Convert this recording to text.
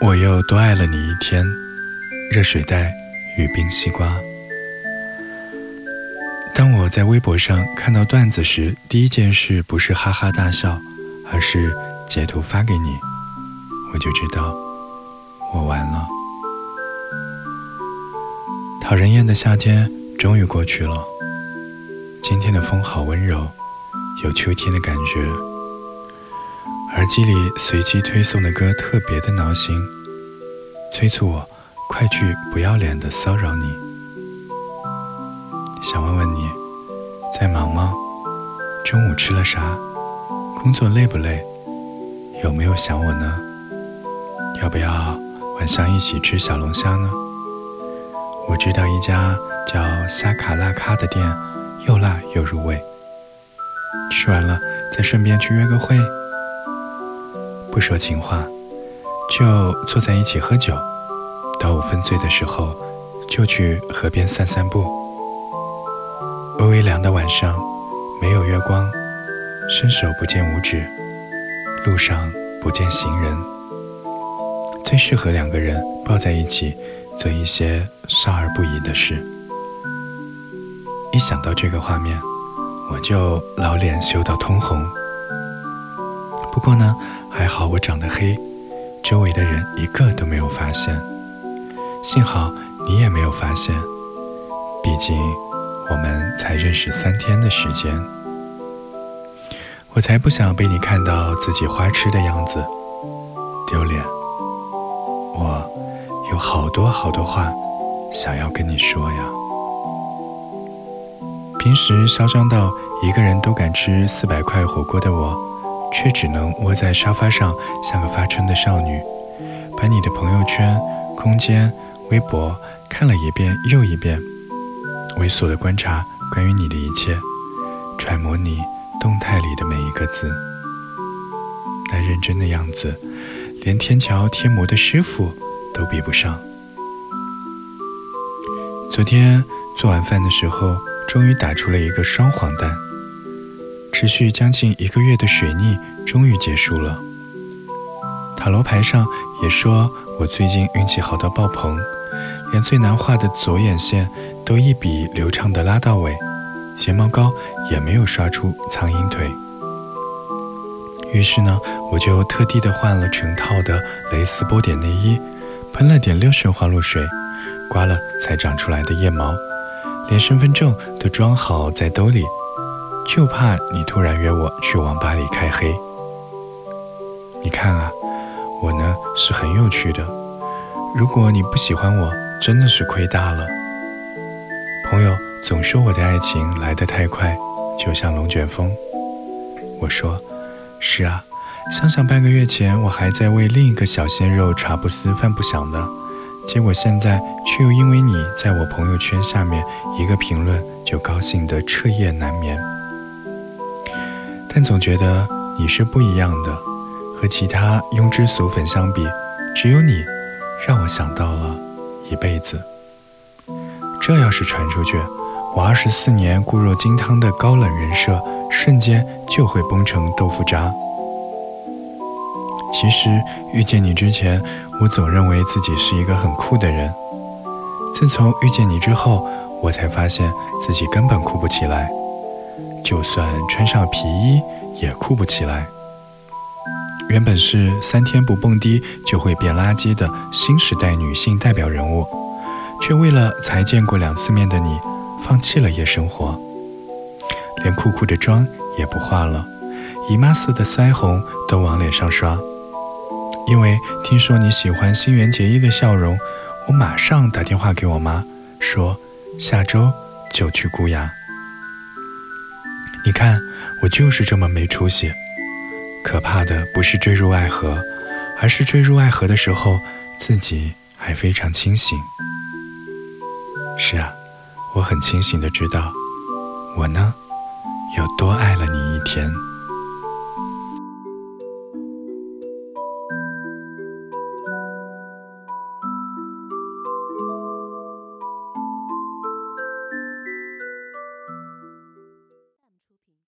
我又多爱了你一天。热水袋与冰西瓜。当我在微博上看到段子时，第一件事不是哈哈大笑，而是截图发给你，我就知道我完了。讨人厌的夏天终于过去了。今天的风好温柔，有秋天的感觉。耳机里随机推送的歌特别的挠心，催促我快去不要脸的骚扰你。想问问你，在忙吗？中午吃了啥？工作累不累？有没有想我呢？要不要晚上一起吃小龙虾呢？我知道一家叫虾卡拉咖的店。又辣又入味，吃完了再顺便去约个会。不说情话，就坐在一起喝酒，到五分醉的时候就去河边散散步。微微凉的晚上，没有月光，伸手不见五指，路上不见行人，最适合两个人抱在一起做一些少儿不宜的事。一想到这个画面，我就老脸羞到通红。不过呢，还好我长得黑，周围的人一个都没有发现。幸好你也没有发现，毕竟我们才认识三天的时间。我才不想被你看到自己花痴的样子，丢脸。我有好多好多话想要跟你说呀。平时嚣张到一个人都敢吃四百块火锅的我，却只能窝在沙发上，像个发春的少女，把你的朋友圈、空间、微博看了一遍又一遍，猥琐的观察关于你的一切，揣摩你动态里的每一个字。那认真的样子，连天桥贴膜的师傅都比不上。昨天做晚饭的时候。终于打出了一个双黄蛋，持续将近一个月的水逆终于结束了。塔罗牌上也说我最近运气好到爆棚，连最难画的左眼线都一笔流畅的拉到尾，睫毛膏也没有刷出苍蝇腿。于是呢，我就特地的换了成套的蕾丝波点内衣，喷了点六神花露水，刮了才长出来的腋毛。连身份证都装好在兜里，就怕你突然约我去网吧里开黑。你看啊，我呢是很有趣的。如果你不喜欢我，真的是亏大了。朋友总说我的爱情来得太快，就像龙卷风。我说，是啊，想想半个月前我还在为另一个小鲜肉茶不思饭不想呢。结果现在却又因为你在我朋友圈下面一个评论就高兴得彻夜难眠，但总觉得你是不一样的，和其他庸脂俗粉相比，只有你让我想到了一辈子。这要是传出去，我二十四年固若金汤的高冷人设瞬间就会崩成豆腐渣。其实遇见你之前。我总认为自己是一个很酷的人，自从遇见你之后，我才发现自己根本酷不起来，就算穿上皮衣也酷不起来。原本是三天不蹦迪就会变垃圾的新时代女性代表人物，却为了才见过两次面的你，放弃了夜生活，连酷酷的妆也不化了，姨妈似的腮红都往脸上刷。因为听说你喜欢新垣结衣的笑容，我马上打电话给我妈，说下周就去姑牙。你看，我就是这么没出息。可怕的不是坠入爱河，而是坠入爱河的时候自己还非常清醒。是啊，我很清醒的知道，我呢有多爱了你一天。